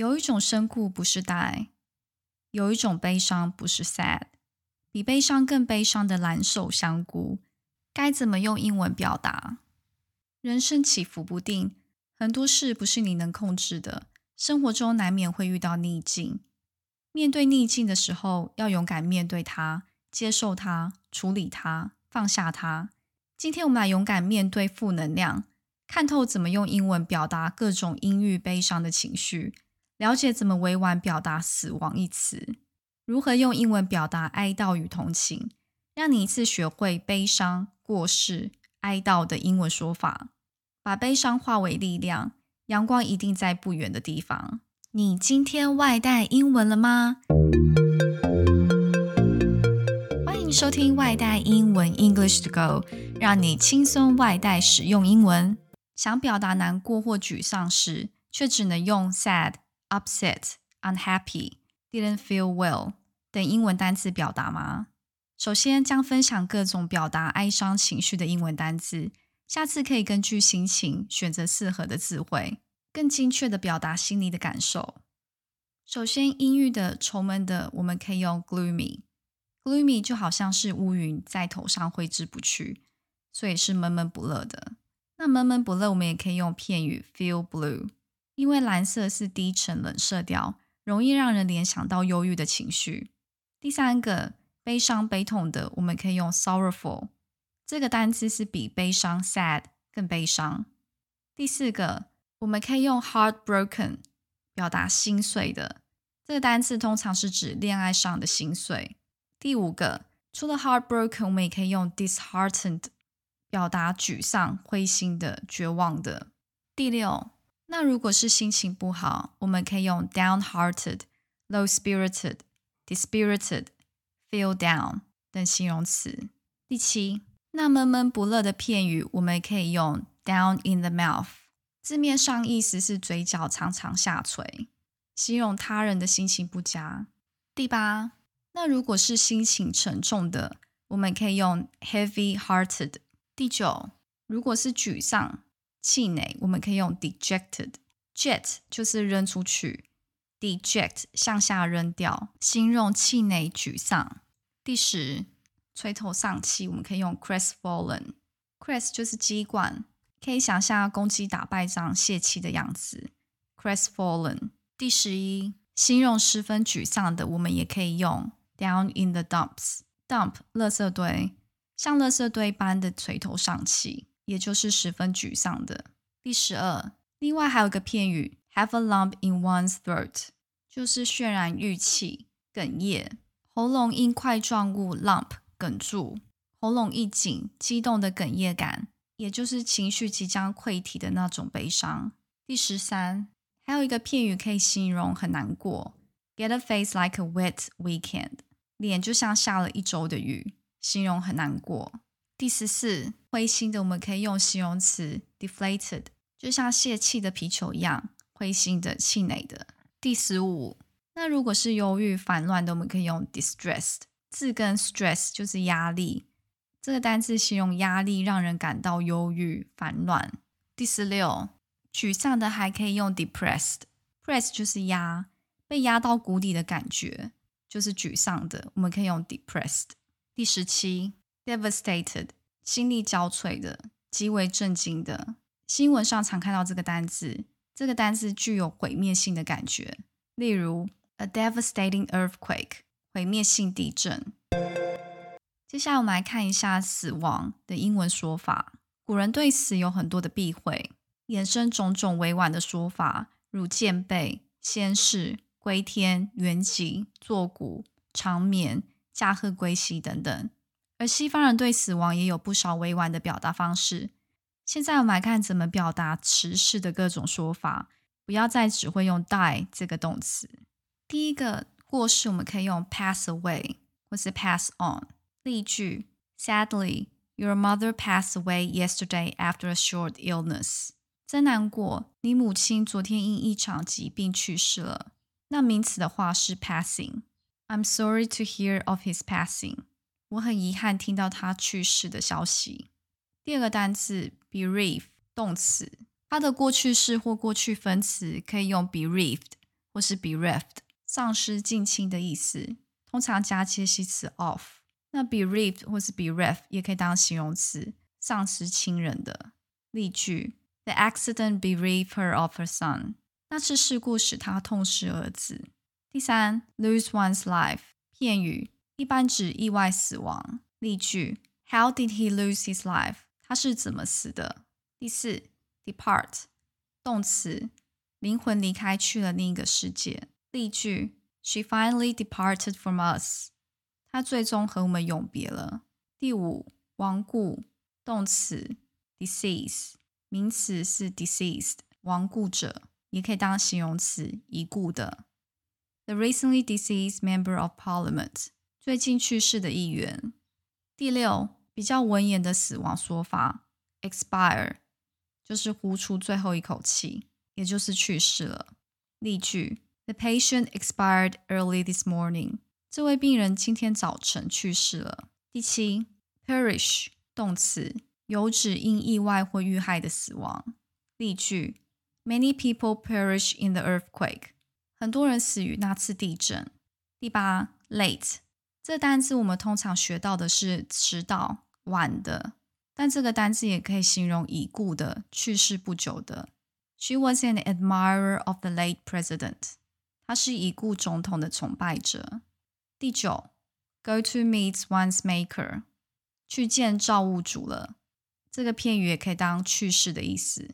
有一种深苦不是 die，有一种悲伤不是 sad，比悲伤更悲伤的蓝瘦香菇，该怎么用英文表达？人生起伏不定，很多事不是你能控制的，生活中难免会遇到逆境。面对逆境的时候，要勇敢面对它，接受它，处理它，放下它。今天我们来勇敢面对负能量，看透怎么用英文表达各种阴郁悲伤的情绪，了解怎么委婉表达死亡一词，如何用英文表达哀悼与同情，让你一次学会悲伤、过世、哀悼的英文说法，把悲伤化为力量，阳光一定在不远的地方。你今天外带英文了吗？欢迎收听外带英文 English to Go，让你轻松外带使用英文。想表达难过或沮丧时，却只能用 sad、upset、unhappy、didn't feel well 等英文单词表达吗？首先将分享各种表达哀伤情绪的英文单词，下次可以根据心情选择适合的词汇，更精确的表达心里的感受。首先，阴郁的、愁闷的，我们可以用 gloomy。Gloomy 就好像是乌云在头上挥之不去，所以是闷闷不乐的。那闷闷不乐，我们也可以用片语 feel blue，因为蓝色是低沉冷色调，容易让人联想到忧郁的情绪。第三个，悲伤悲痛的，我们可以用 sorrowful，这个单词是比悲伤 sad 更悲伤。第四个，我们可以用 heartbroken，表达心碎的，这个单词通常是指恋爱上的心碎。第五个，除了 heartbroken，我们也可以用 disheartened 表达沮丧、灰心的、绝望的。第六，那如果是心情不好，我们可以用 downhearted、low-spirited、dispirited、feel down 等形容词。第七，那闷闷不乐的片语，我们可以用 down in the mouth，字面上意思是嘴角常常下垂，形容他人的心情不佳。第八。那如果是心情沉重的，我们可以用 heavy-hearted。第九，如果是沮丧、气馁，我们可以用 dejected。jet 就是扔出去，deject 向下扔掉，形容气馁、沮丧。第十，垂头丧气，我们可以用 crestfallen。crest 就是鸡冠，可以想象公鸡打败仗泄气的样子。crestfallen。第十一，形容十分沮丧的，我们也可以用。Down in the dumps，dump 垃圾堆，像垃圾堆般的垂头丧气，也就是十分沮丧的。第十二，另外还有一个片语，have a lump in one's throat，就是渲染郁气、哽咽，喉咙因块状物 lump 哽住，喉咙一紧，激动的哽咽感，也就是情绪即将溃体的那种悲伤。第十三，还有一个片语可以形容很难过，get a face like a wet weekend。脸就像下了一周的雨，形容很难过。第十四，灰心的，我们可以用形容词 deflated，就像泄气的皮球一样，灰心的、气馁的。第十五，那如果是忧郁、烦乱的，我们可以用 distressed，字根 stress 就是压力，这个单词形容压力让人感到忧郁、烦乱。第十六，沮丧的还可以用 depressed，press 就是压，被压到谷底的感觉。就是沮丧的，我们可以用 depressed。第十七，devastated，心力交瘁的，极为震惊的。新闻上常看到这个单字，这个单字具有毁灭性的感觉。例如，a devastating earthquake，毁灭性地震。接下来我们来看一下死亡的英文说法。古人对死有很多的避讳，衍生种种委婉的说法，如见背、先逝。归天、圆寂、坐骨、长眠、驾鹤归西等等，而西方人对死亡也有不少委婉的表达方式。现在我们来看怎么表达辞世的各种说法，不要再只会用 die 这个动词。第一个过世，我们可以用 pass away 或是 pass on。例句：Sadly, your mother passed away yesterday after a short illness。真难过，你母亲昨天因一场疾病去世了。那名词的话是 passing。I'm sorry to hear of his passing。我很遗憾听到他去世的消息。第二个单词 bereave 动词，它的过去式或过去分词可以用 bereaved，或是 bereft，丧失近亲的意思，通常加介系词 of。那 bereaved 或是 bereft 也可以当形容词，丧失亲人的。例句：The accident bereaved her of her son。那次事故使她痛失儿子。第三，lose one's life 片语，一般指意外死亡。例句：How did he lose his life？他是怎么死的？第四，depart 动词，灵魂离开去了另一个世界。例句：She finally departed from us。她最终和我们永别了。第五，亡故动词，decease 名词是 deceased，亡故者也可以当形容词，已故的。The recently deceased member of parliament， 最近去世的议员。第六，比较文言的死亡说法，expire。就是呼出最后一口气，也就是去世了。例句：The patient expired early this morning。这位病人今天早晨去世了。第七，perish 动词，有指因意外或遇害的死亡。例句：Many people perish in the earthquake。很多人死于那次地震。第八，late 这单词我们通常学到的是迟到、晚的。但这个单词也可以形容已故的、去世不久的。She was an admirer of the late president。她是已故总统的崇拜者。第九，go to meet one's maker，去见造物主了。这个片语也可以当去世的意思。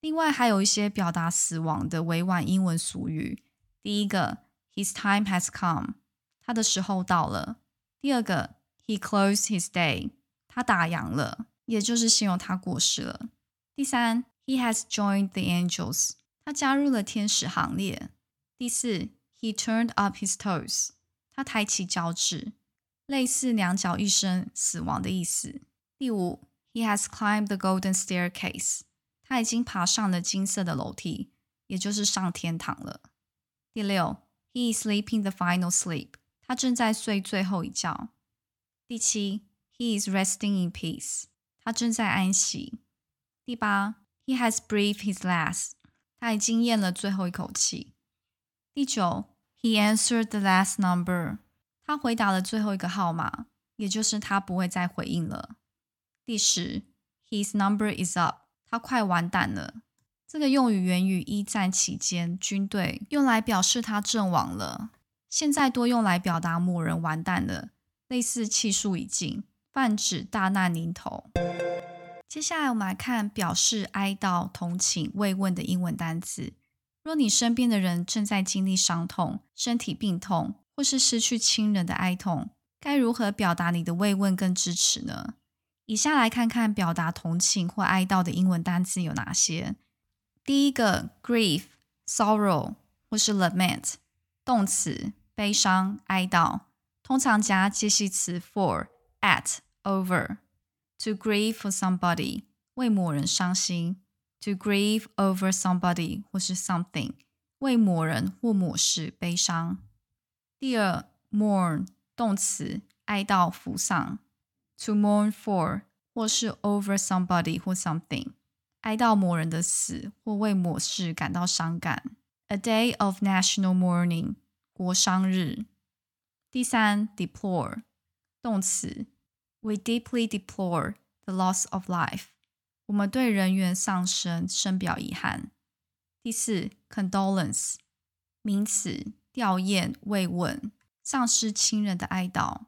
另外还有一些表达死亡的委婉英文俗语。第一个，His time has come，他的时候到了。第二个，He closed his day，他打烊了。也就是形容他过世了。第三，He has joined the angels，他加入了天使行列。第四，He turned up his toes，他抬起脚趾，类似两脚一伸死亡的意思。第五，He has climbed the golden staircase，他已经爬上了金色的楼梯，也就是上天堂了。第六，He is sleeping the final sleep， 他正在睡最后一觉。第七，He is resting in peace。他正在安息。第八，He has breathed his last。他已经咽了最后一口气。第九，He answered the last number。他回答了最后一个号码，也就是他不会再回应了。第十，His number is up。他快完蛋了。这个用语源于一战期间军队用来表示他阵亡了，现在多用来表达某人完蛋了，类似气数已尽。泛指大难临头。接下来我们来看表示哀悼、同情、慰问的英文单词。若你身边的人正在经历伤痛、身体病痛，或是失去亲人的哀痛，该如何表达你的慰问跟支持呢？以下来看看表达同情或哀悼的英文单词有哪些。第一个，grief、sorrow 或是 lament，动词，悲伤、哀悼，通常加介系词 for、at。over to grieve for somebody 为某人伤心，to grieve over somebody 或是 something 为某人或某事悲伤。第二，mourn 动词哀悼扶丧，to mourn for 或是 over somebody 或 something 哀悼某人的死或为某事感到伤感。A day of national mourning 国殇日。第三，deplore 动词 We deeply deplore the loss of life。我们对人员丧生深表遗憾。第四，condolence，名词，吊唁、慰问，丧失亲人的哀悼。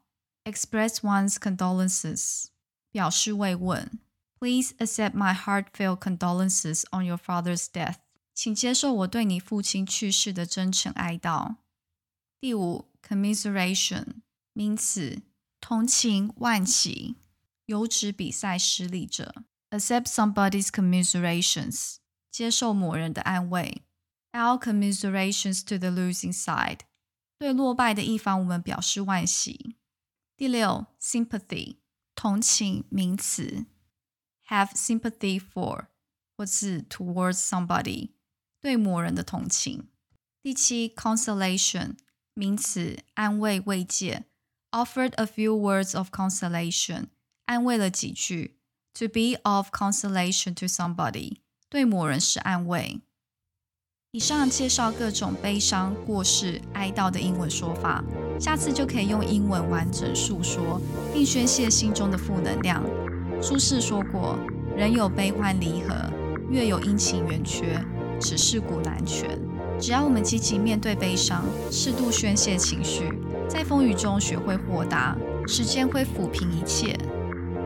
Express one's condolences，表示慰问。Please accept my heartfelt condolences on your father's death。请接受我对你父亲去世的真诚哀悼。 第五，commiseration，名词。同情、惋惜，有指比赛失利者。Accept somebody's commiserations，接受某人的安慰。Our commiserations to the losing side，对落败的一方，我们表示惋惜。第六，sympathy，同情名词，have sympathy for，或是 towards somebody，对某人的同情。第七，consolation， 名词，安慰、慰藉。offered a few words of consolation，安慰了几句。To be of consolation to somebody，对某人是安慰。以上介绍各种悲伤、过世、哀悼的英文说法，下次就可以用英文完整述说，并宣泄心中的负能量。苏轼说过：“人有悲欢离合，月有阴晴圆缺，只是古难全。”只要我们积极面对悲伤，适度宣泄情绪，在风雨中学会豁达，时间会抚平一切。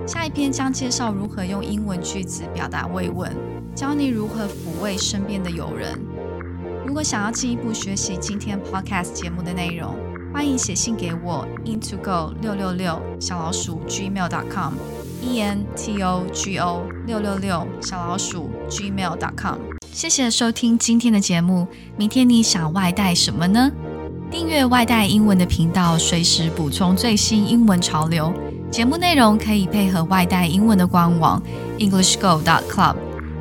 下一篇将介绍如何用英文句子表达慰问，教你如何抚慰身边的友人。如果想要进一步学习今天 podcast 节目的内容，欢迎写信给我 into go 六六六小老鼠 gmail.com e n t o g o 六六六小老鼠 gmail.com。谢谢收听今天的节目。明天你想外带什么呢？订阅外带英文的频道，随时补充最新英文潮流。节目内容可以配合外带英文的官网 EnglishGo.Club，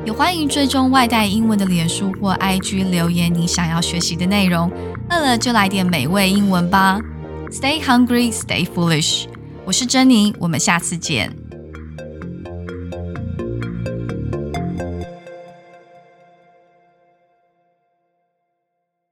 也欢迎追踪外带英文的脸书或 IG 留言你想要学习的内容。饿了就来点美味英文吧！Stay hungry, stay foolish。我是珍妮，我们下次见。